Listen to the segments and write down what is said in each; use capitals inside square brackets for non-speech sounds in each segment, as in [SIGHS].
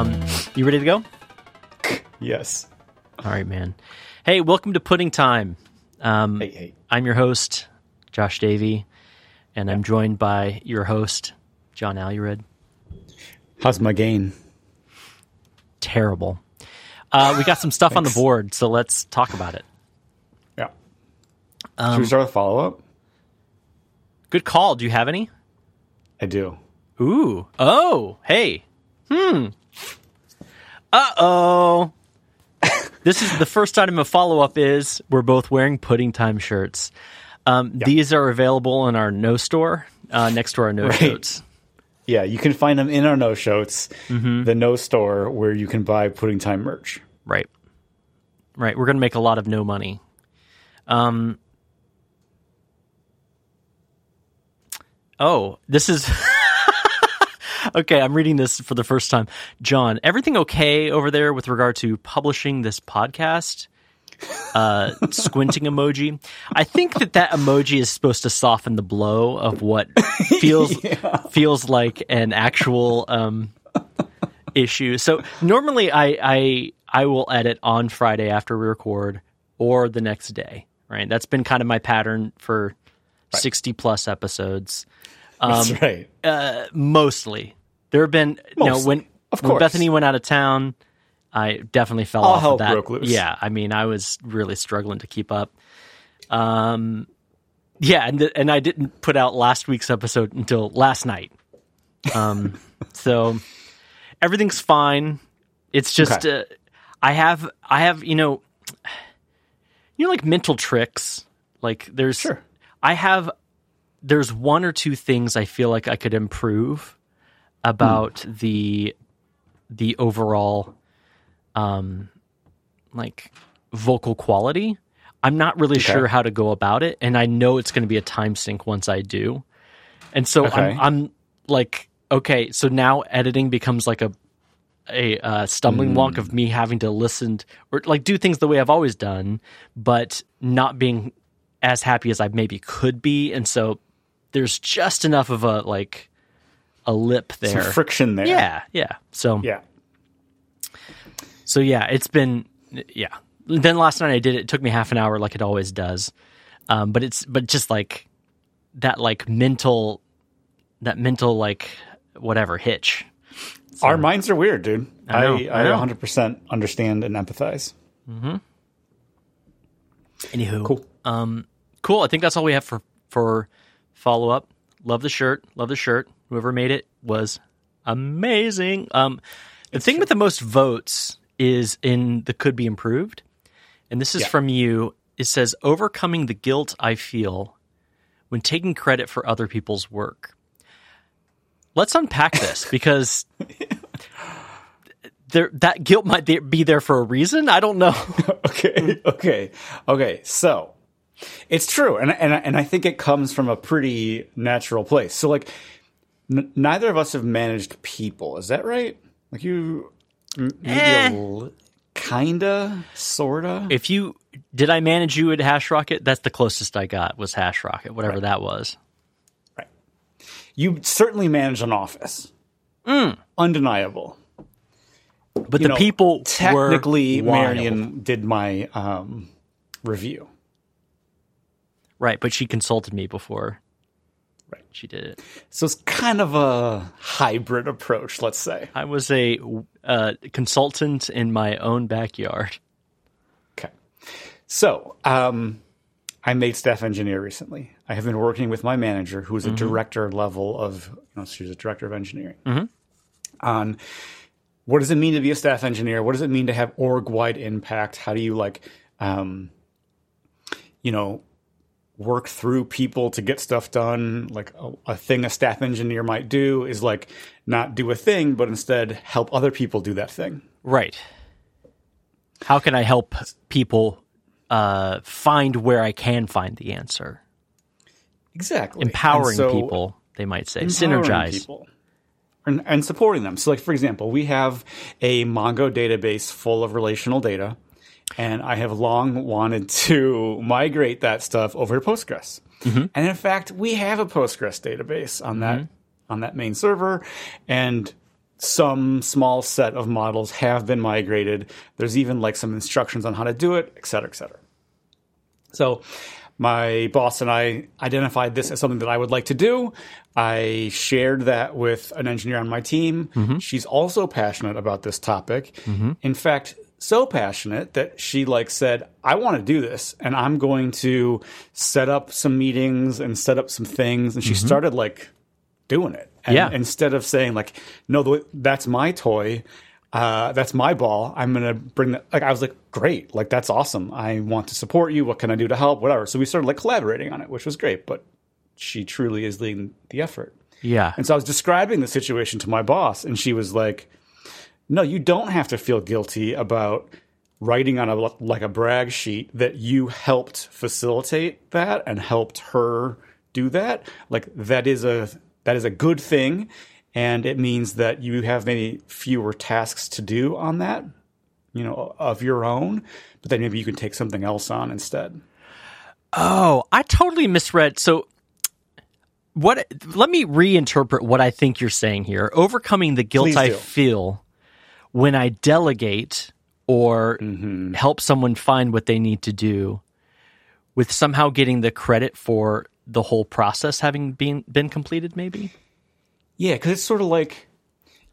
Um, you ready to go? Yes. All right, man. Hey, welcome to Pudding Time. Um, Hey, hey. I'm your host, Josh Davey, and I'm joined by your host, Jon Allured. How's my game? Terrible. Uh, we got some stuff on the board, so let's talk about it. Yeah. Um, Should we start with follow up? Good call. Do you have any? I do. Ooh. Oh. Hey. Hmm. Uh oh. [LAUGHS] this is the first item of follow up. Is we're both wearing pudding time shirts. Um, These are available in our no store uh, next to our no Right. shirts. Yeah, you can find them in our no shows, Mm-hmm. the no store where you can buy pudding time merch. Right. Right. We're going to make a lot of no money. Um. Oh, this is. [LAUGHS] okay, I'm reading this for the first time. Jon, everything okay over there with regard to publishing this podcast? Uh, [LAUGHS] squinting emoji. I think that that emoji is supposed to soften the blow of what feels [LAUGHS] feels like an actual um, issue. So normally I, I I will edit on Friday after we record or the next day. Right. That's been kind of my pattern for sixty plus episodes. That's Um, right. Mostly. There have been you know when Of when. Bethany went out of town, I definitely fell All off hell of that. broke loose. Yeah, I mean, I was really struggling to keep up. Um, yeah, and and I didn't put out last week's episode until last night. Um, [LAUGHS] so everything's fine. It's just Okay. uh, I have I have you know you know like mental tricks. Like there's Sure. I have there's one or two things I feel like I could improve about Hmm. the the overall um like vocal quality. I'm not really sure how to go about it and I know it's going to be a time sink once I do. And so Okay. I'm I'm like okay, so now editing becomes like a a uh, stumbling block Hmm. of me having to listen or like do things the way I've always done, but not being as happy as I maybe could be, and so there's just enough of a like a lip there. Some friction there. yeah, yeah. So Yeah. so yeah, it's been yeah. Then last night I did it. It took me half an hour, like it always does. Um, but it's but just like that, like mental, that mental like whatever hitch. Our minds are weird, dude. I know, I, I know. 100% understand and empathize. Anywho, Cool. Um, cool. I think that's all we have for for follow up. Love the shirt. Love the shirt. Whoever made it was amazing. Um, the thing with the most votes is in the could be improved, and this is Yeah. from you. It says overcoming the guilt I feel when taking credit for other people's work. Let's unpack this [LAUGHS] because there that guilt might be there for a reason. I don't know. [LAUGHS] okay, okay, okay. So it's true, and and and I think it comes from a pretty natural place. So like, n- neither of us have managed people. Is that right? Like you, m- maybe Eh. l- kinda, sorta. if you did I manage you at Hashrocket? That's the closest I got was Hashrocket, whatever that was. right. You certainly managed an office. Undeniable. But You the know, people technically. Marion did my um, review. right? But she consulted me before, Right. She did it. So it's kind of a hybrid approach, let's say. I was a uh, consultant in my own backyard. Okay. So, um, I made staff engineer recently. I have been working with my manager, who is a director level of, you know, she's a director of engineering, on what does it mean to be a staff engineer? What does it mean to have org wide impact? How do you like, um, you know, work through people to get stuff done? Like a, a thing a staff engineer might do is like not do a thing, but instead help other people do that thing. Right. How can I help people uh, find where I can find the answer? Exactly. Empowering so- people, they might say. Synergize. people and, and supporting them. So, like for example, we have a Mongo database full of relational data, and I have long wanted to migrate that stuff over to Postgres. Mm-hmm. And in fact, we have a Postgres database on that on that main server, and some small set of models have been migrated. There's even like some instructions on how to do it, et cetera, et cetera. So my boss and I identified this as something that I would like to do. I shared that with an engineer on my team. Mm-hmm. She's also passionate about this topic. Mm-hmm. In fact, so passionate that she like said, "I want to do this and I'm going to set up some meetings and set up some things." And she mm-hmm. started like doing it. And yeah. instead of saying like, "No, that's my toy." uh, that's my ball. I'm gonna bring that. Like I was like, great, like that's awesome. I want to support you. What can I do to help? Whatever. So we started like collaborating on it, which was great. But she truly is leading the effort. Yeah. And so I was describing the situation to my boss, and she was like, "No, you don't have to feel guilty about." writing on a like a brag sheet that you helped facilitate that and helped her do that like that is a that is a good thing and it means that you have maybe fewer tasks to do on that, you know, of your own, but then maybe you can take something else on instead. Oh, I totally misread. So what let me reinterpret what I think you're saying here. Overcoming the guilt I feel when I delegate or mm-hmm. help someone find what they need to do with somehow getting the credit for the whole process having been been completed maybe yeah, because it's sort of like,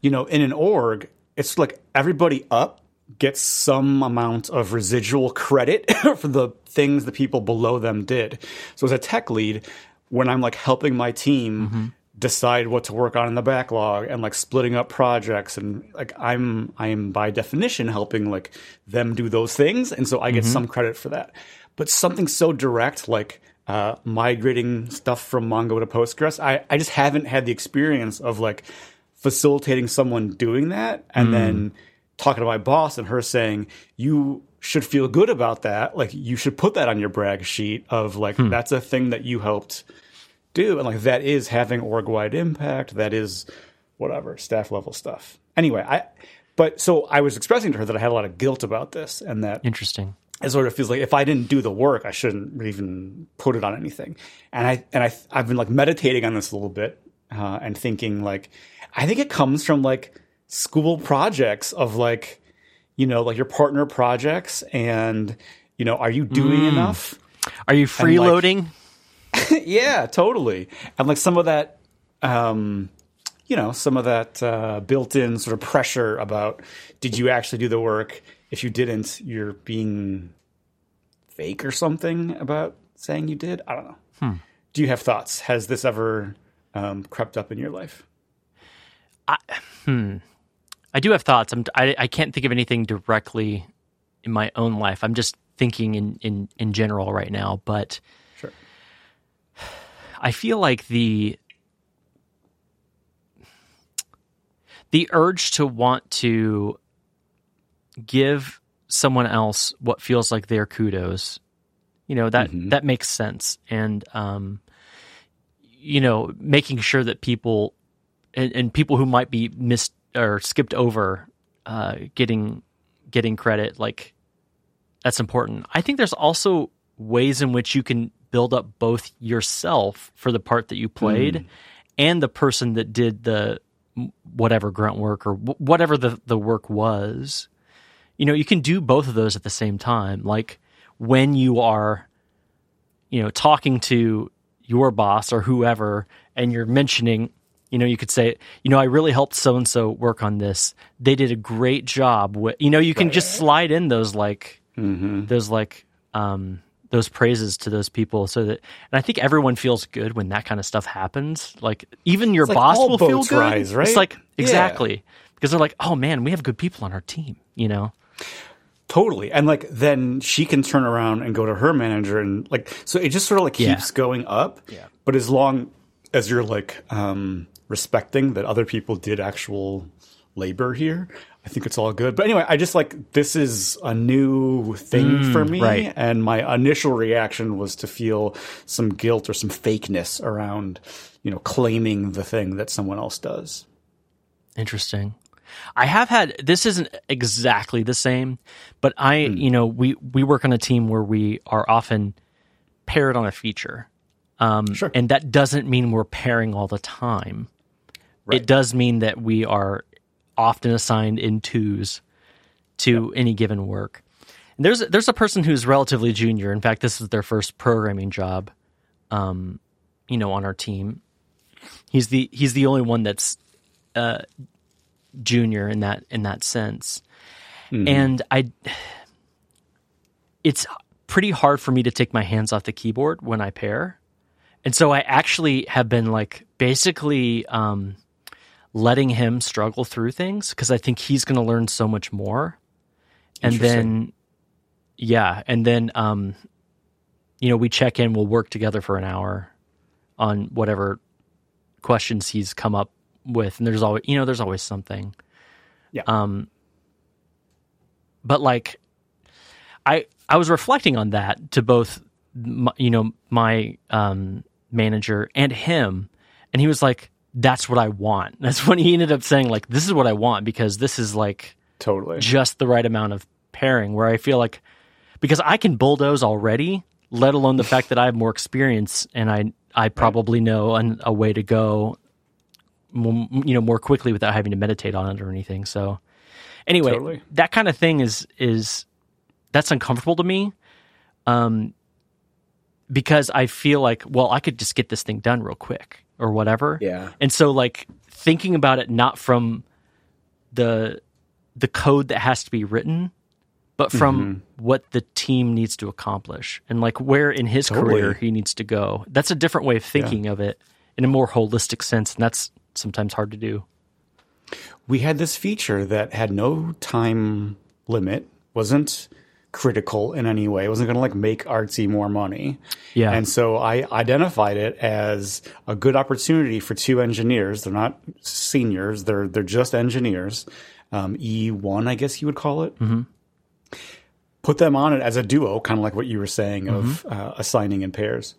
you know, in an org, it's like everybody up gets some amount of residual credit [LAUGHS] for the things the people below them did. So as a tech lead, when I'm like helping my team mm-hmm. Decide what to work on in the backlog and like splitting up projects and like I'm I'm by definition helping like them do those things and so I get mm-hmm. some credit for that. But something so direct like uh, migrating stuff from Mongo to Postgres. I, I just haven't had the experience of like facilitating someone doing that and mm. then talking to my boss and her saying, you should feel good about that. Like you should put that on your brag sheet of like, hmm. that's a thing that you helped do. And like that is having org wide impact. That is whatever staff level stuff. Anyway, I, but so I was expressing to her that I had a lot of guilt about this and that interesting it sort of feels like if I didn't do the work, I shouldn't even put it on anything. And I and I I've been like meditating on this a little bit uh, and thinking like I think it comes from like school projects of like you know like your partner projects and you know are you doing mm. enough? Are you freeloading? Like, [LAUGHS] yeah, totally. And like some of that. Um, you know some of that uh, built-in sort of pressure about did you actually do the work if you didn't, you're being fake or something about saying you did. I don't know. Hmm. Do you have thoughts? Has this ever um, crept up in your life? I, hmm. I do have thoughts. I'm, I, I can't think of anything directly in my own life. I'm just thinking in, in, in general right now, but. I feel like the the urge to want to give someone else what feels like their kudos. You know that mm-hmm. that makes sense, and um, you know, making sure that people and, and, people who might be missed or skipped over uh, getting getting credit, like that's important. I think there's also ways in which you can build up both yourself for the part that you played mm. and the person that did the whatever grunt work or whatever the, the work was you know, you can do both of those at the same time. Like when you are, you know, talking to your boss or whoever and you're mentioning, you know, you could say, you know, I really helped so and so work on this. They did a great job. With, you know, you can right. just slide in those like, mm-hmm. those like, um, those praises to those people so that and I think everyone feels good when that kind of stuff happens. Like even your it's boss like will feel good. Rise, right? It's like exactly. Yeah. Because they're like, "Oh man, we have good people on our team," you know. Totally. And like then she can turn around and go to her manager and like so it just sort of like keeps yeah. going up. Yeah. But as long as you're like um respecting that other people did actual labor here, I think it's all good. But anyway, I just like this is a new thing mm, for me right. and my initial reaction was to feel some guilt or some fakeness around, you know, claiming the thing that someone else does. Interesting. I have had this isn't exactly the same, but I mm. you know we we work on a team where we are often paired on a feature, um, sure. and that doesn't mean we're pairing all the time. Right. It does mean that we are often assigned in twos to any given work. And there's there's a person who's relatively junior. In fact, this is their first programming job. Um, you know, on our team, he's the he's the only one that's uh, junior in that in that sense. And I, it's pretty hard for me to take my hands off the keyboard when I pair. And so I actually have been like basically um, letting him struggle through things because I think he's going to learn so much more. And then, yeah, and then, um, you know, we check in, we'll work together for an hour on whatever questions he's come up with. And there's always, you know, there's always something. Yeah. Um, but like, I I was reflecting on that to both, my, you know, my um, manager and him, and he was like, "That's what I want." [LAUGHS] That's when he ended up saying, "Like, this is what I want because this is like Totally. just the right amount of pairing." Where I feel like because I can bulldoze already, let alone the fact that I have more experience and I I probably know an, a way to go, m- you know, more quickly without having to meditate on it or anything. So, anyway, Totally. that kind of thing is is that's uncomfortable to me, um, because I feel like well, I could just get this thing done real quick or whatever. Yeah. And so, like thinking about it not from the the code that has to be written, but from Mm-hmm. what the team needs to accomplish and like where in his Totally. career he needs to go. That's a different way of thinking of it in a more holistic sense, and that's sometimes hard to do. we had this feature that had no time limit, wasn't critical in any way, It wasn't going to like make artsy more money. Yeah. And so I identified it as a good opportunity for two engineers. They're not seniors; they're they're just engineers. Um, E one, I guess you would call it. Mm-hmm. Put them on it as a duo, kind of like what you were saying of uh, assigning in pairs.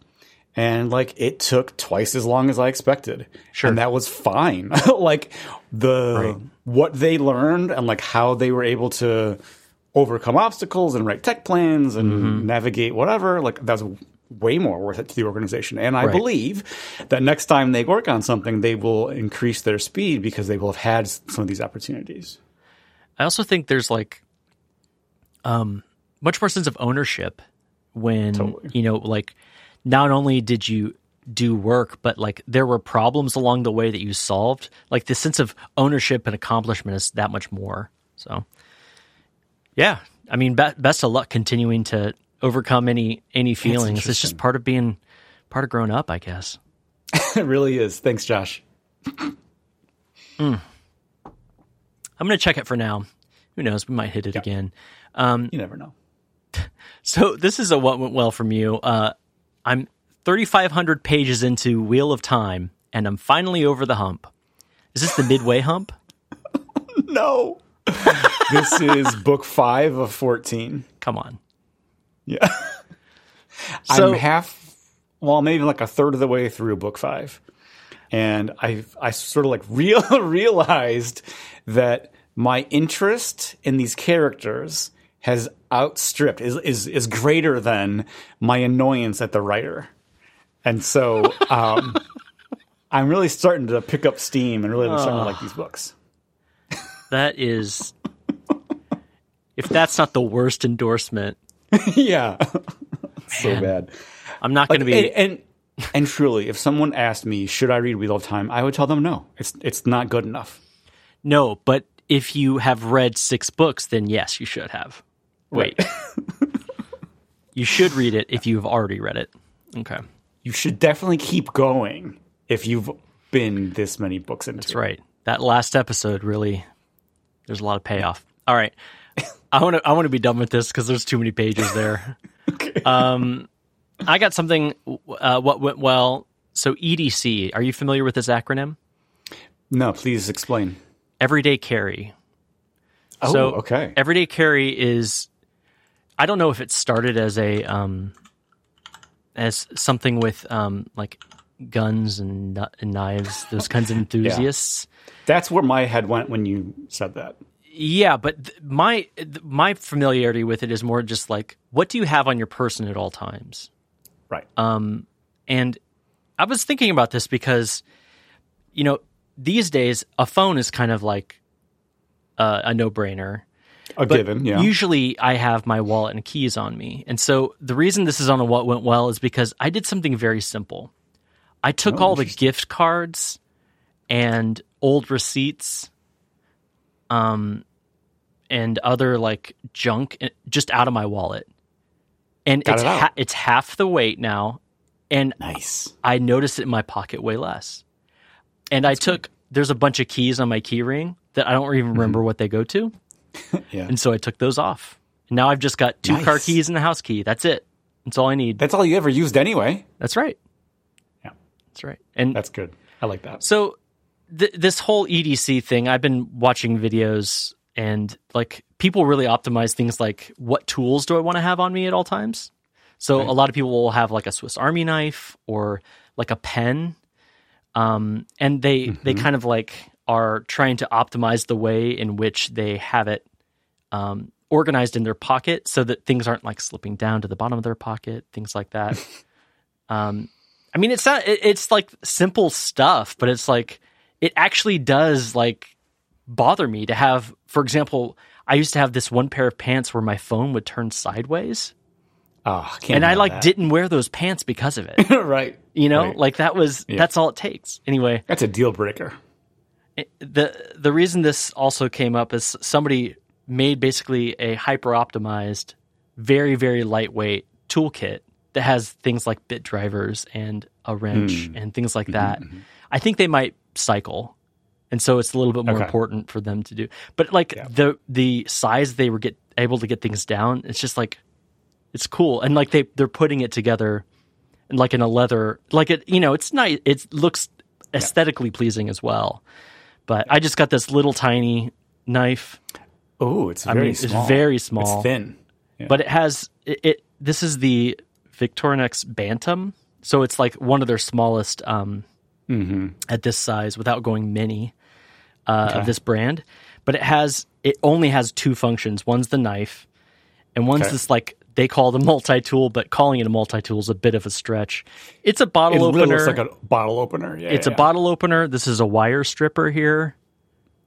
And like it took twice as long as I expected, Sure. and that was fine. [LAUGHS] like the what they learned and like how they were able to overcome obstacles and write tech plans and Mm-hmm. navigate whatever like that's way more worth it to the organization and i Right. believe that next time they work on something they will increase their speed because they will have had some of these opportunities I also think there's like um much more sense of ownership when Totally. you know like not only did you do work but like there were problems along the way that you solved like the sense of ownership and accomplishment is that much more so yeah. I mean be- best of luck continuing to overcome any any feelings. It's just part of being part of growing up i guess. [LAUGHS] It really is. Thanks josh. [CLEARS THROAT] I'm gonna check it for now. Who knows? We might hit it again. You never know. [LAUGHS] So this is a what went well from you. Uh, I'm 3,500 pages into Wheel of Time, and I'm finally over the hump. Is this the midway hump? [LAUGHS] no [LAUGHS] this is book five of 14 Come on. yeah [LAUGHS] So I'm half, well, maybe like a third of the way through book five, and I I sort of like [LAUGHS] real realized that my interest in these characters has outstripped is is is greater than my annoyance at the writer, and so um, I'm really starting to pick up steam and really starting to like these books. That is, if that's not the worst endorsement, [LAUGHS] yeah, so bad. I'm not going to be. and, and and truly, if someone asked me, should I read Wheel of Time, I would tell them no. It's it's not good enough. no, but if you have read six books, then yes, you should have. Wait. [LAUGHS] you should read it if you've already read it. Okay. You should definitely keep going if you've been this many books into That's right. That last episode really there's a lot of payoff. All right. I want to I want to be done with this because there's too many pages there. [LAUGHS] Um, I got something. Uh, what went well? So EDC. Are you familiar with this acronym? No, please explain. Everyday carry. Oh, so okay. Everyday carry is. I don't know if it started as a um, as something with um, like guns and, and knives. Those kinds of [LAUGHS] enthusiasts. That's where my head went when you said that. Yeah, but th- my th- my familiarity with it is more just like what do you have on your person at all times? Right. Um, and I was thinking about this because, you know, these days a phone is kind of like uh, a no brainer. A given, yeah. Usually I have my wallet and keys on me. And so the reason this is on a what went well is because I did something very simple. I took Oh, all the gift cards and old receipts um and other like junk eh, just out of my wallet. And Got it's it ha- it's half the weight now and nice. I noticed it in my pocket way less. And I took there's a bunch of keys on my key ring that I don't even remember what they go to. [LAUGHS] Yeah. And so I took those off. And now I've just got two car keys and a house key. That's it. That's all I need. That's all you ever used anyway. That's right. That's right. And That's good. I like that. so th- this whole EDC thing, I've been watching videos and like people really optimize things like what tools do I want to have on me at all times? So a lot of people will have like a Swiss Army knife or like a pen. Um, and they they kind of like are trying to optimize the way in which they have it um, organized in their pocket so that things aren't like slipping down to the bottom of their pocket, things like that. [LAUGHS] um, I mean, it's not. It, it's like simple stuff, but it's like it actually does like bother me to have. For example, I used to have this one pair of pants where my phone would turn sideways, Oh, and I like that. didn't wear those pants because of it. [LAUGHS] right. You know, Right. like that was that's all it takes. Anyway, That's a deal breaker. Eh, the the reason this also came up is somebody made basically a hyper optimized, very very lightweight toolkit that has things like bit drivers and a wrench Hmm. and things like Mm-hmm, that. I think they might cycle, and so it's a little bit more Okay. important for them to do. But like the the size they were get able to get things down, it's just like it's cool, and like they they're putting it together, and like in a leather, like it you know it's nice. It looks aesthetically pleasing as well. But I just got this little tiny knife, Oh, it's very mean, it's very small. It's thin. Yeah. but it has it, it. This is the Victorinox Bantam, so it's like one of their smallest um, Mm-hmm. at this size without going mini uh, of this brand. But it has it only has two functions. One's the knife, and one's Okay. this like they call it a multi tool, but calling it a multi tool is a bit of a stretch. It's a it bottle really opener. looks like a bottle opener. Yeah, it's yeah, a bottle opener. This is a wire stripper here.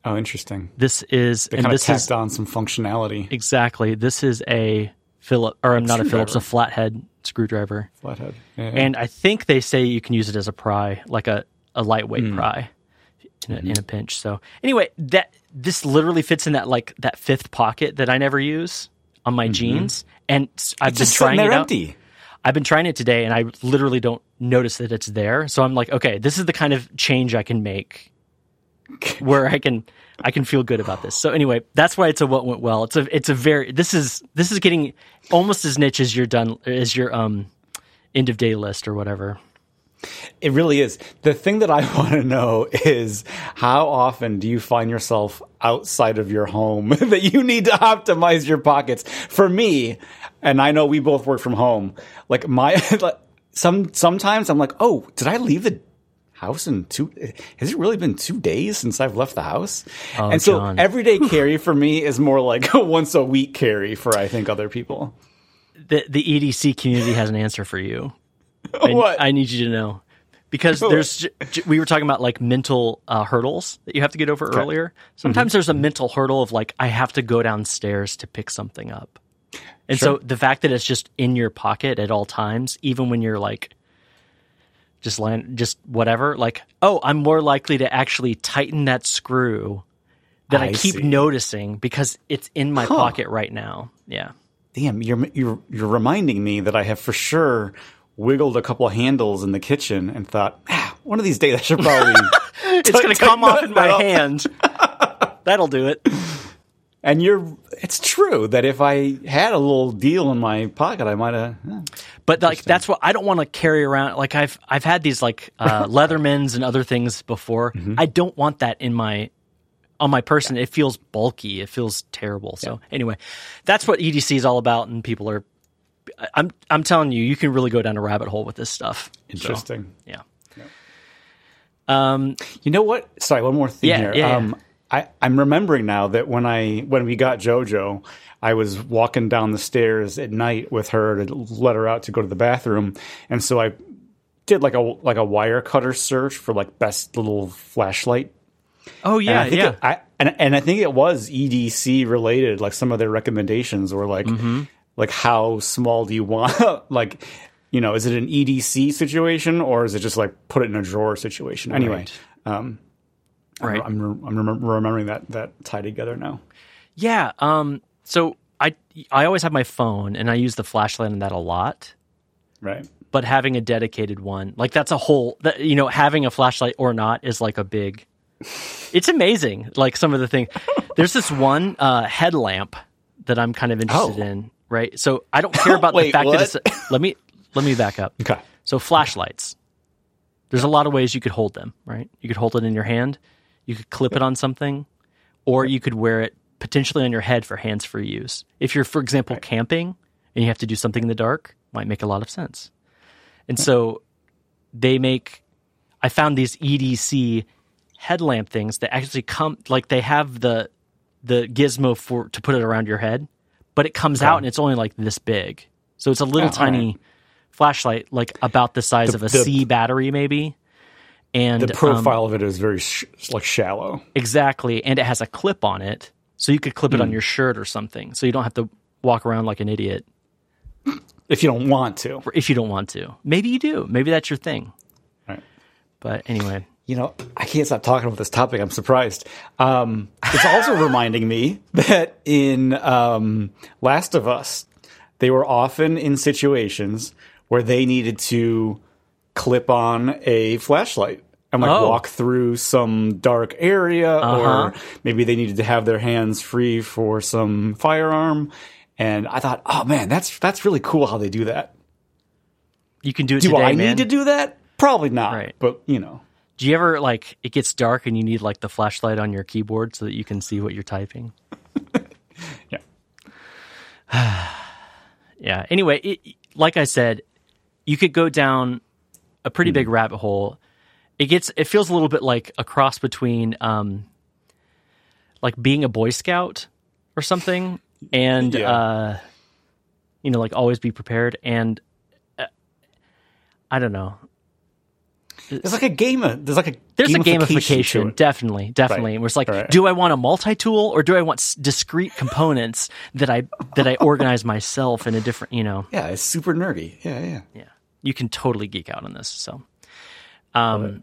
Oh, interesting. This is They and kind of this tacked is on some functionality. exactly this is a Philip or not a Phillips, a flathead screwdriver. Flathead. Yeah. And I think they say you can use it as a pry, like a, a lightweight Hmm. pry in a, Mm-hmm. in a pinch. So anyway, that this literally fits in that like that fifth pocket that I never use on my jeans, and I've Mm-hmm. It's been just trying there it out. empty. I've been trying it today, and I literally don't notice that it's there. So I'm like, okay, this is the kind of change I can make [LAUGHS] where I can I can feel good about this. So anyway, that's why it's a what went well. It's a it's a very this is this is getting almost as niche as your done as your um end of day list or whatever. It really is. The thing that I [LAUGHS] want to know is how often do you find yourself outside of your home [LAUGHS] that you need to optimize your pockets? For me, and I know we both work from home, like my some sometimes I'm like, "Oh, did I leave the house in two has it really been 2 days since I've left the house?" and so Jon. everyday [LAUGHS] carry for me is more like a once a week carry for I think other people. The the EDC community has an answer for you. [LAUGHS] I, What? I need you to know. Because there's, we were talking about like mental uh, hurdles that you have to get over earlier. Sometimes Mm-hmm. there's a mental hurdle of like, I have to go downstairs to pick something up. And so the fact that it's just in your pocket at all times, even when you're like, just lying, just whatever, like, oh, I'm more likely to actually tighten that screw that I, I keep see. noticing because it's in my pocket right now. Yeah. Damn, you're you're you're reminding me that I have for sure wiggled a couple handles in the kitchen and thought, ah, one of these days I should [LAUGHS] probably. It's going to come off in my up. hand. [LAUGHS] That'll do it. and you're, it's true that if I had a little deal in my pocket, I might have. eh. But like that's what I don't want to carry around. Like I've I've had these like uh, [LAUGHS] Leathermans and other things before. I don't want that in my on my person. It feels bulky. It feels terrible. So anyway, that's what EDC is all about. And people are, I'm I'm telling you, you can really go down a rabbit hole with this stuff. So, Interesting. yeah. Um. You know what? Sorry, one more thing Yeah, here. yeah, yeah. Um, I, I'm remembering now that when I when we got JoJo, I was walking down the stairs at night with her to let her out to go to the bathroom, and so I did like a like a wire cutter search for like best little flashlight Oh And yeah, I think yeah. It, I, and, and I think it was EDC related. Like some of their recommendations were like, Mm-hmm. like how small do you want? [LAUGHS] like, you know, is it an EDC situation or is it just like put it in a drawer situation? Anyway, Right. um, Right. I'm, I'm, I'm remembering that that tie together now. Yeah. Um. So I I always have my phone, and I use the flashlight on that a lot. Right. But having a dedicated one, like that's a whole. That, you know, having a flashlight or not is like a big. It's amazing. Like some of the things. There's this one uh, headlamp that I'm kind of interested Oh. in. Right. So I don't care about the fact what? that it's. Let me let me back up. Okay. So flashlights. There's a lot of ways you could hold them, right? You could hold it in your hand, you could clip it on something, or you could wear it potentially on your head for hands-free use. If you're, for example, camping and you have to do something in the dark, might make a lot of sense. And so they make I found these EDC headlamp things that actually come like they have the the gizmo for to put it around your head, but it comes out and it's only like this big. So it's a little Oh, tiny flashlight, like about the size of a C the- battery, maybe. And The um, profile of it is very sh- like shallow. exactly, and it has a clip on it, so you could clip it Hmm. on your shirt or something, so you don't have to walk around like an idiot If you don't want to, if you don't want to. Maybe you do. Maybe that's your thing. Right. But anyway, you know, I can't stop talking about this topic. I'm surprised. Um, it's also [LAUGHS] reminding me that in um, Last of Us, they were often in situations where they needed to clip on a flashlight and like Oh. walk through some dark area, Uh-huh. or maybe they needed to have their hands free for some firearm. And I thought, oh man, that's that's really cool how they do that. you can do it Do today, I man. need to do that? Probably not. Right. But you know. Do you ever like it gets dark and you need like the flashlight on your keyboard so that you can see what you're typing? [LAUGHS] Yeah. [SIGHS] Yeah. Anyway, it, like I said, you could go down a pretty Hmm. big rabbit hole. It gets it feels a little bit like a cross between um like being a boy scout or something and Yeah. uh you know like always be prepared and uh, I don't know. There's like a game. There's like a There's a gamification to gamification, it. definitely, definitely. Right. Where it's like, Right. do I want a multi-tool or do I want discrete components that I that I organize myself in a different, you know? Yeah, it's super nerdy. Yeah, yeah. Yeah, you can totally geek out on this. So, um,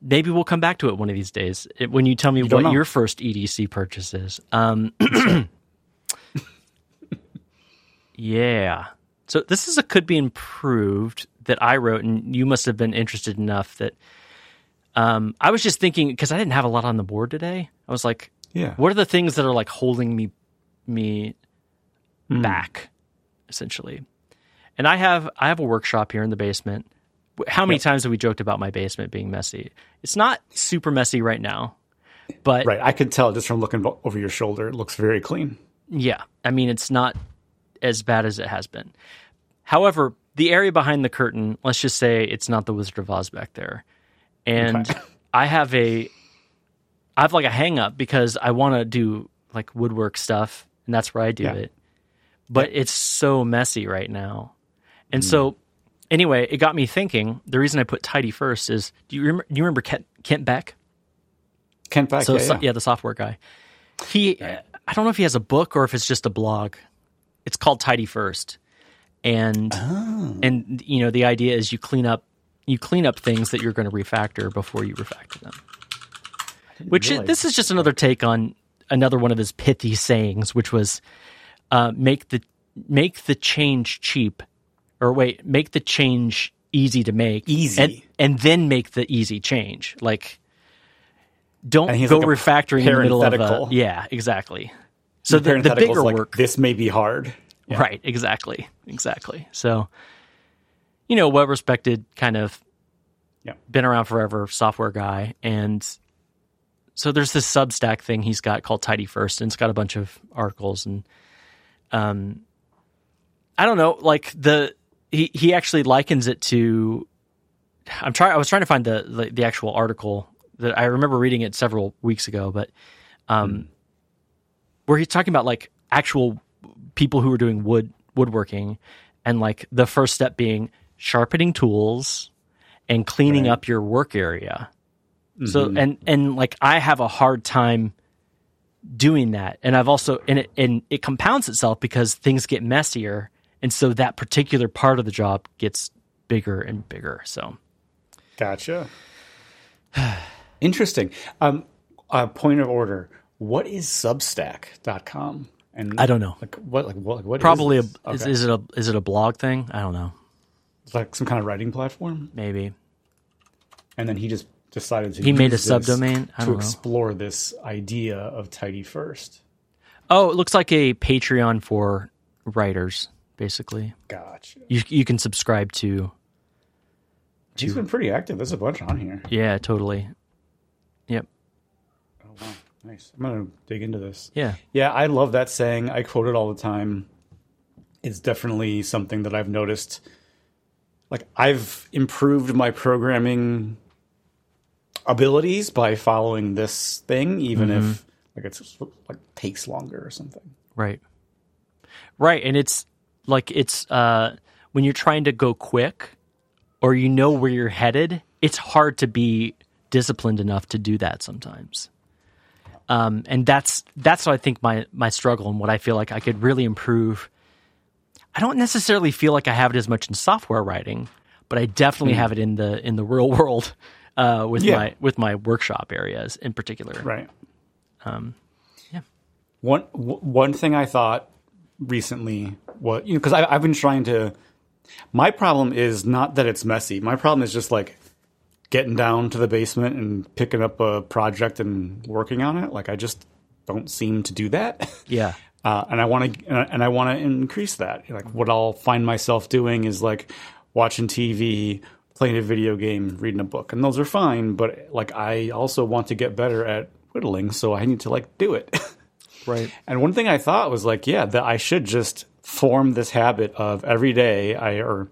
maybe we'll come back to it one of these days It- when you tell me don't what know. your first EDC purchase is. Um, [CLEARS THROAT] yeah. So this is a could be improved that I wrote, and you must have been interested enough that um, I was just thinking because I didn't have a lot on the board today. I was like, Yeah. what are the things that are like holding me me Hmm. back, essentially? And I have I have a workshop here in the basement. How many times have we joked about my basement being messy? It's not super messy right now, but Right. I could tell just from looking over your shoulder. It looks very clean. Yeah, I mean it's not as bad as it has been. However, the area behind the curtain, let's just say it's not the Wizard of Oz back there, and Okay. I have a, I have like a hang up because I want to do like woodwork stuff, and that's where I do Yeah. it. But it's so messy right now, and Mm. so anyway, it got me thinking. The reason I put tidy first is do you remember? Do you remember Kent, Kent Beck? Kent Beck. So yeah, so- yeah. yeah, the software guy. He, I don't know if he has a book or if it's just a blog. It's called Tidy First, and Oh. and you know the idea is you clean up you clean up things that you're going to refactor before you refactor them. Which this is just another take on another one of his pithy sayings, which was uh, make the make the change cheap, or wait, make the change easy to make, Easy. and, and then make the easy change. Like, don't go like refactoring in the middle of a yeah, exactly. So the, the bigger like, work, This may be hard. right? Exactly, exactly. So, you know, well respected, kind of Yeah. been around forever software guy, and so there's this Substack thing he's got called Tidy First, and it's got a bunch of articles and um, I don't know, like the he he actually likens it to. I'm trying. I was trying to find the, the the actual article that I remember reading it several weeks ago, but um, where he's talking about like actual people who are doing wood woodworking, and like the first step being sharpening tools and cleaning Right. up your work area, So and and like I have a hard time doing that, and I've also and it and it compounds itself because things get messier, and so that particular part of the job gets bigger and bigger. So Gotcha. [SIGHS] Interesting. Um, uh, point of order. What is Substack.com? And I don't know. Like what? Like what? Like what is probably a, this? is, is it a is it a blog thing? I don't know. It's like some kind of writing platform, Maybe and then he just decided to. He made a subdomain? To know. explore this idea of tidy first. Oh, it looks like a Patreon for writers, basically. Gotcha. You you can subscribe to. He's been pretty active. There's a bunch on here. Yeah, totally. Yep. Oh wow, nice. I'm gonna dig into this. Yeah. Yeah, I love that saying. I quote it all the time. It's definitely something that I've noticed. Like I've improved my programming abilities by following this thing, even mm-hmm. if like it's like takes longer or something. Right. Right, and it's like it's uh when you're trying to go quick or you know where you're headed, it's hard to be disciplined enough to do that sometimes. Um and that's that's what I think my my struggle and what I feel like I could really improve. I don't necessarily feel like I have it as much in software writing, but I definitely have it in the in the real [LAUGHS] world uh with Yeah. my with my workshop areas in particular. Right. Um yeah. One w- one thing I thought recently what you know because I've been trying to. My problem is not that it's messy. My problem is just like getting down to the basement and picking up a project and working on it. Like I just don't seem to do that. [LAUGHS] Yeah. uh, and I want to and I want to increase that. Like what I'll find myself doing is like watching TV, playing a video game, reading a book, and those are fine. But like I also want to get better at whittling, so I need to like do it. [LAUGHS] Right. and one thing I thought was like, yeah, that I should just form this habit of every day I or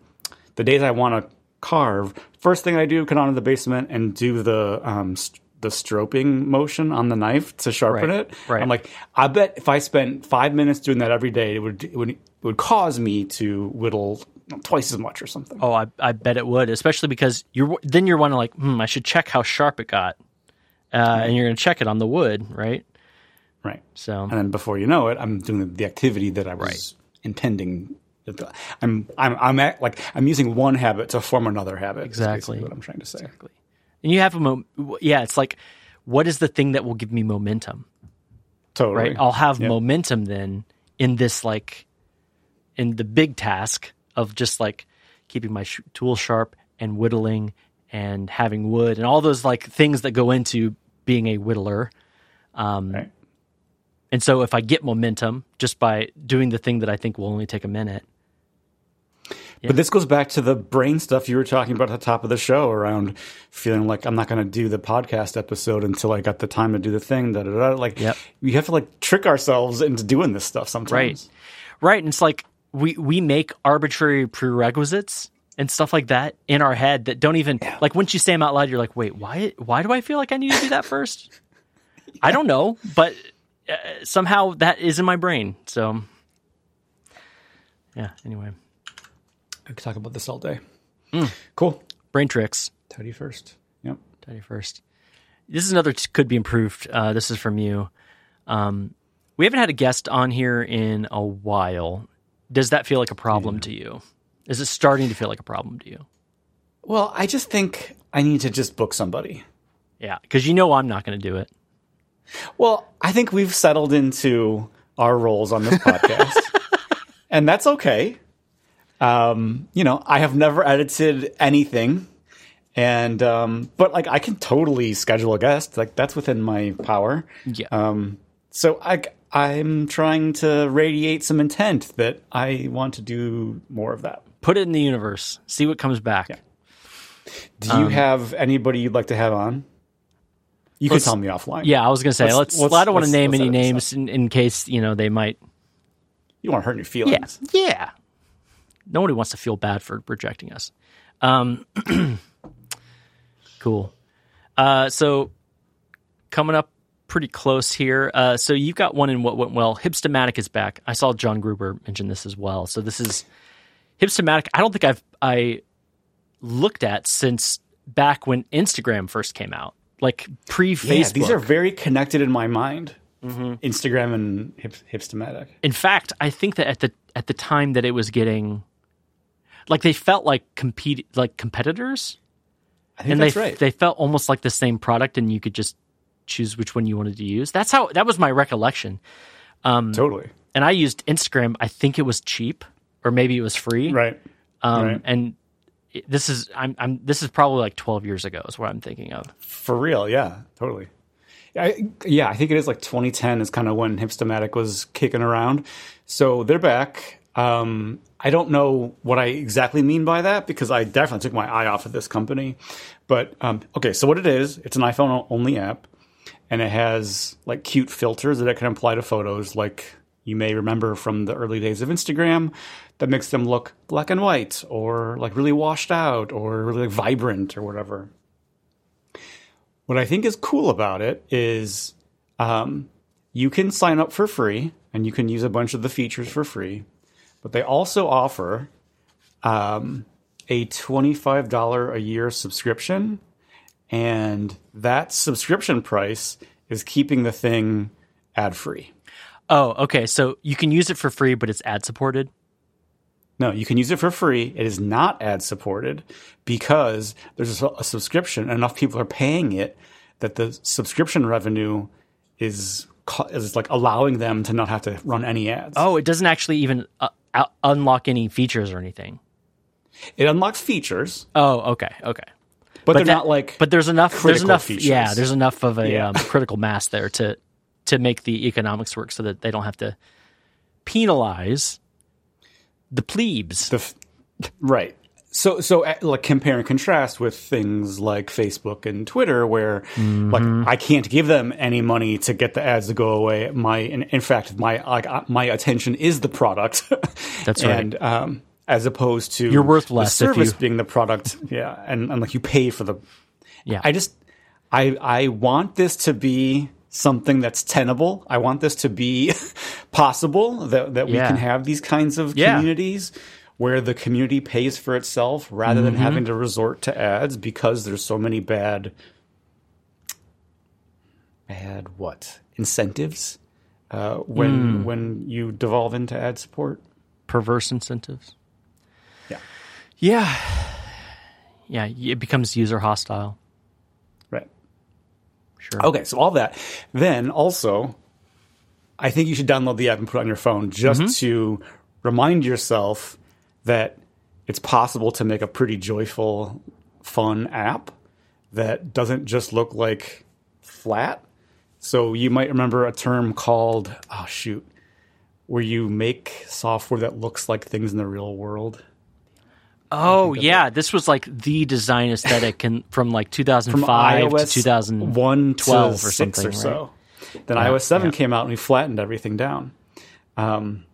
the days I want to carve. First thing I do, get onto the basement and do the um, st- the stropping motion on the knife to sharpen Right, it. right. I'm like, I bet if I spent five minutes doing that every day, it would it would it would cause me to whittle twice as much or something. Oh, I, I bet it would, especially because you're then you're wondering like, hmm, I should check how sharp it got, uh, and you're going to check it on the wood, right? Right. So And then before you know it, I'm doing the, activity that I was intending. I'm I'm I'm at, like I'm using one habit to form another habit. Exactly. what I'm trying to say. Exactly. and you have a mo- yeah, it's like, what is the thing that will give me momentum, Totally. right? I'll have Yeah. momentum then in this like, in the big task of just like keeping my sh- tool sharp and whittling and having wood and all those like things that go into being a whittler. Um, right. And so if I get momentum just by doing the thing that I think will only take a minute, But this goes back to the brain stuff you were talking about at the top of the show around feeling like I'm not going to do the podcast episode until I got the time to do the thing. Da, da, da. Like, Yep. we have to like trick ourselves into doing this stuff sometimes. Right. Right. And it's like we, we make arbitrary prerequisites and stuff like that in our head that don't even like once you say them out loud, you're like, wait, why why do I feel like I need to do that first? [LAUGHS] I don't know, but uh, somehow that is in my brain. So yeah, anyway. I could talk about this all day. Mm. Cool. Brain tricks. Tidy first. Yep. Tidy first. This is another t- could be improved. Uh, this is from you. Um, we haven't had a guest on here in a while. Does that feel like a problem to you? Is it starting to feel like a problem to you? Well, I just think I need to just book somebody. Yeah, because you know I'm not going to do it. Well, I think we've settled into our roles on this podcast, [LAUGHS] and that's okay. Um, you know, I have never edited anything, and um, but like I can totally schedule a guest. Like that's within my power. Yeah. Um, so I I'm trying to radiate some intent that I want to do more of that. Put it in the universe. See what comes back. Yeah. Do Um, you have anybody you'd like to have on? You can Let's- tell me offline. Yeah, I was going to say Let's- let's. let's- I don't want to name any names in, in case you know they might. you want to hurt your Yeah, feelings. yeah. Nobody wants to feel bad for rejecting us. Um, [CLEARS THROAT] cool. Uh, so coming up pretty close here. Uh, so you've got one in what went well. Hipstamatic is back. I saw John Gruber mention this as well. So this is Hipstamatic. I don't think I've I looked at since back when Instagram first came out. Like pre Yeah, Facebook. these are very connected in my mind. Mm-hmm. Instagram and hip, Hipstamatic. In fact, I think that at the at the time that it was getting, like they felt like compete like competitors, I think and that's they right. they felt almost like the same product, and you could just choose which one you wanted to use. That's how that was my recollection. totally. And I used Instagram. I think it was cheap, or maybe it was free. Right. Um, right. And this is I'm I'm this is probably like 12 years ago is what I'm thinking of. For real, yeah, totally. I, yeah, I think it is like 2010 is kind of when Hipstamatic was kicking around. So they're back. Um, I don't know what I exactly mean by that because I definitely took my eye off of this company. But um, okay, so what it is, it's an iPhone only app, and it has like cute filters that it can apply to photos, like you may remember from the early days of Instagram, that makes them look black and white or like really washed out or really like, vibrant or whatever. What I think is cool about it is um, you can sign up for free and you can use a bunch of the features for free, but they also offer um, a $25 a year subscription. And that subscription price is keeping the thing ad free. Oh, okay. So you can use it for free, but it's ad supported. No, you can use it for free. It is not ad supported because there's a, a subscription. and Enough people are paying it that the subscription revenue is is like allowing them to not have to run any ads. Oh, it doesn't actually even uh, out- unlock any features or anything. It unlocks features, Oh, okay, okay. but, they're that- not like. But there's enough. There's enough. features. Yeah, there's enough of a Yeah. um, critical mass there to to make the economics work, so that they don't have to penalize the plebes. the f- right. So so uh, like compare and contrast with things like Facebook and Twitter, where like I can't give them any money to get the ads to go away. My in, in fact, my like uh, my attention is the product. [LAUGHS] That's right. and, um, as opposed to You're worth less if service you- being the product. [LAUGHS] Yeah, and, and like you pay for the. yeah, I just I I want this to be something that's tenable. I want this to be [LAUGHS] possible that that we can have these kinds of Yeah. communities where the community pays for itself rather than Mm-hmm. having to resort to ads because there's so many bad bad what incentives uh, when when you devolve into ad support. perverse incentives. Yeah. Yeah, yeah. It becomes user hostile. Sure. Okay, so all that. Then also, I think you should download the app and put it on your phone just Mm-hmm. to remind yourself that it's possible to make a pretty joyful, fun app that doesn't just look like flat. So you might remember a term called, oh, shoot, where you make software that looks like things in the real world. Oh yeah, this was like the design aesthetic and from like 2005 [LAUGHS] From to 2000. 1 to or something, or right? so. Then iOS 7 came out and we flattened everything down. Um,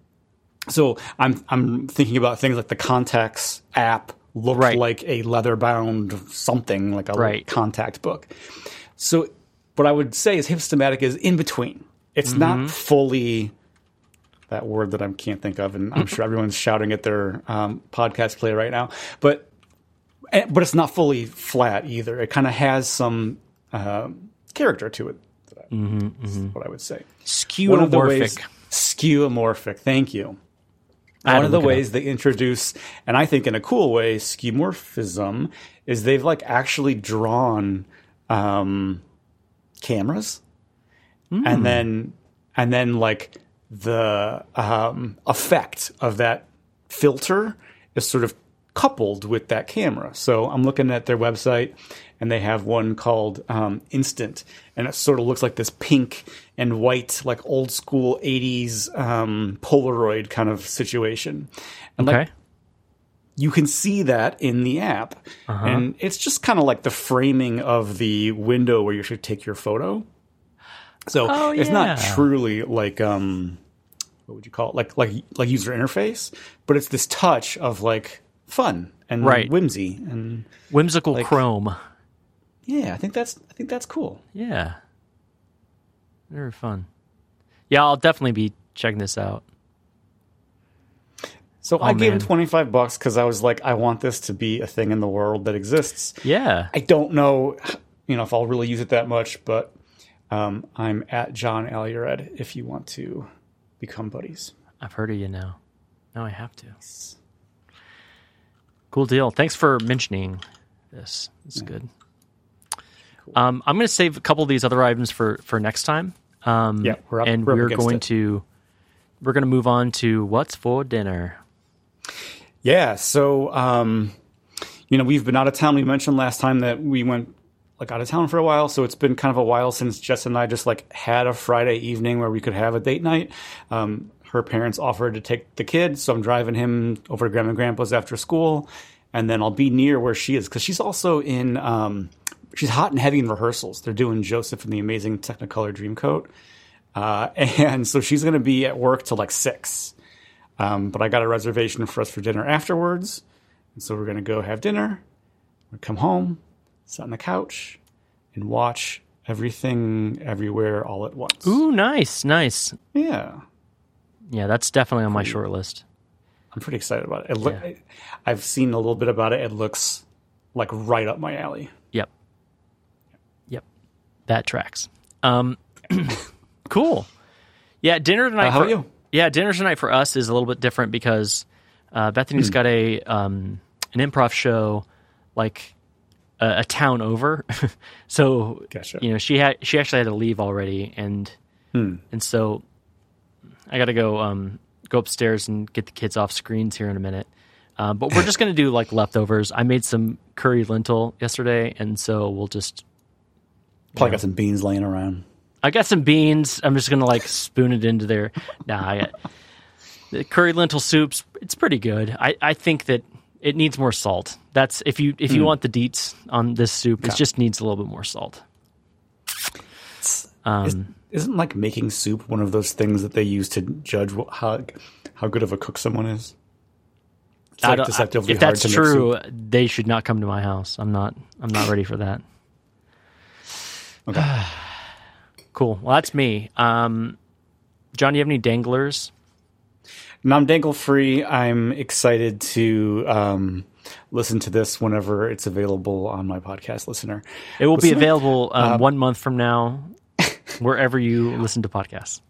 so I'm I'm thinking about things like the Contacts app looked Right. like a leather bound something like a Right. contact book. So what I would say is Hipstamatic is in between. It's Mm-hmm. not fully that word that I can't think of, and I'm [LAUGHS] sure everyone's shouting at their um, podcast player right now. But eh, but it's not fully flat either. It kind of has some um, character to it. That's what I would say. Skeuomorphic. skeuomorphic. Thank you. One of the ways they introduce, and I think in a cool way, skeuomorphism is they've like actually drawn um, cameras, Hmm. and then and then like the um, effect of that filter is sort of coupled with that camera. So I'm looking at their website, and they have one called um, Instant, and it sort of looks like this pink and white, like old school '80s um, Polaroid kind of situation. And like Okay. you can see that in the app, Uh-huh. and it's just kind of like the framing of the window where you should take your photo. So Oh, it's not truly like um, what would you call it? Like like like user interface, but it's this touch of like fun and Right. whimsy and Whimsical chrome. yeah, I think that's I think that's cool. Yeah. Very fun. Yeah, I'll definitely be checking this out. So I gave him Oh, twenty five bucks because I was like, I want this to be a thing in the world that exists. Yeah. I don't know you know if I'll really use it that much, but um, I'm at Jon Allured if you want to become buddies. I've heard of you now. Now I have to. Cool deal. Thanks for mentioning this. It's yeah. good. Cool. Um, I'm going to save a couple of these other items for for next time. Um, yeah, we're up, and we're, we're going it. to we're going to move on to what's for dinner. Yeah. So, um, you know, we've been out of town. We mentioned last time that we went like out of town for a while, so it's been kind of a while since Jess and I just like had a Friday evening where we could have a date night. Um, her parents offered to take the kid, so I'm driving him over to Grandma and Grandpa's after school, and then I'll be near where she is because she's also in. Um, she's hot and heavy in rehearsals. They're doing Joseph and the Amazing Technicolor Dreamcoat, uh, [LAUGHS] and so she's going to be at work till like six. Um, but I got a reservation for us for dinner afterwards, and so we're going to go have dinner. We come home, sit on the couch, and watch everything everywhere all at once. Ooh, nice, nice. Yeah. Yeah, that's definitely on my short list. I'm pretty excited about it. it look, yeah. I've seen a little bit about it. It looks like right up my alley. Yep. Yep. That tracks. Um, [CLEARS THROAT] cool. Yeah, dinner tonight. Uh, how for, are you? Yeah, dinner tonight for us is a little bit different because uh, Bethany's hmm. got a um, an improv show like a, a town over, [LAUGHS] so gotcha. you know she had she actually had to leave already, and hmm. and so I got to go um, go upstairs and get the kids off screens here in a minute. Um, but we're just gonna do like leftovers. I made some curry lentil yesterday, and so we'll just probably know, got some beans laying around. I got some beans. I'm just gonna like spoon it into there. Nah, I got the curry lentil soups. It's pretty good. I, I think that it needs more salt. That's if you if you mm. want the deets on this soup, it just needs a little bit more salt. Um, isn't like making soup one of those things that they use to judge how how good of a cook someone is? It's like deceptively if that's true, they should not come to my house. I'm not. I'm not ready for that. [SIGHS] Okay. [SIGHS] cool. Well, that's me. Um, Jon, do you have any danglers? Non dangle free. I'm excited to um, listen to this whenever it's available on my podcast listener. It will be available um, uh, one month from now [LAUGHS] wherever you listen to podcasts.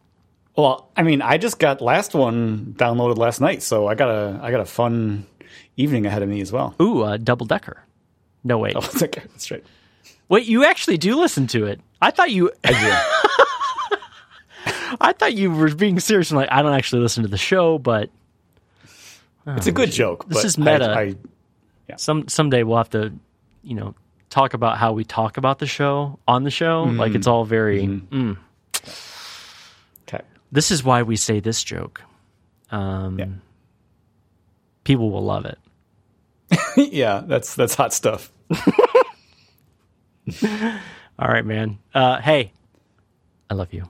Well, I mean, I just got last one downloaded last night, so I got a I got a fun evening ahead of me as well. Ooh, a double decker. No wait, [LAUGHS] oh, okay. that's right. Wait, you actually do listen to it? I thought you. I do. [LAUGHS] I thought you were being serious and like I don't actually listen to the show, but it's a good joke. This is meta. I, I, yeah. Some someday we'll have to, you know, talk about how we talk about the show on the show. Mm. Like it's all very. Mm. Okay. This is why we say this joke. Um, yeah. People will love it. [LAUGHS] yeah, that's that's hot stuff. [LAUGHS] all right, man. Uh, hey, I love you.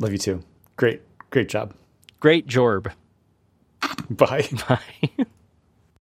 Love you too. Great, great job. Great Jorb. [LAUGHS] Bye. Bye. [LAUGHS]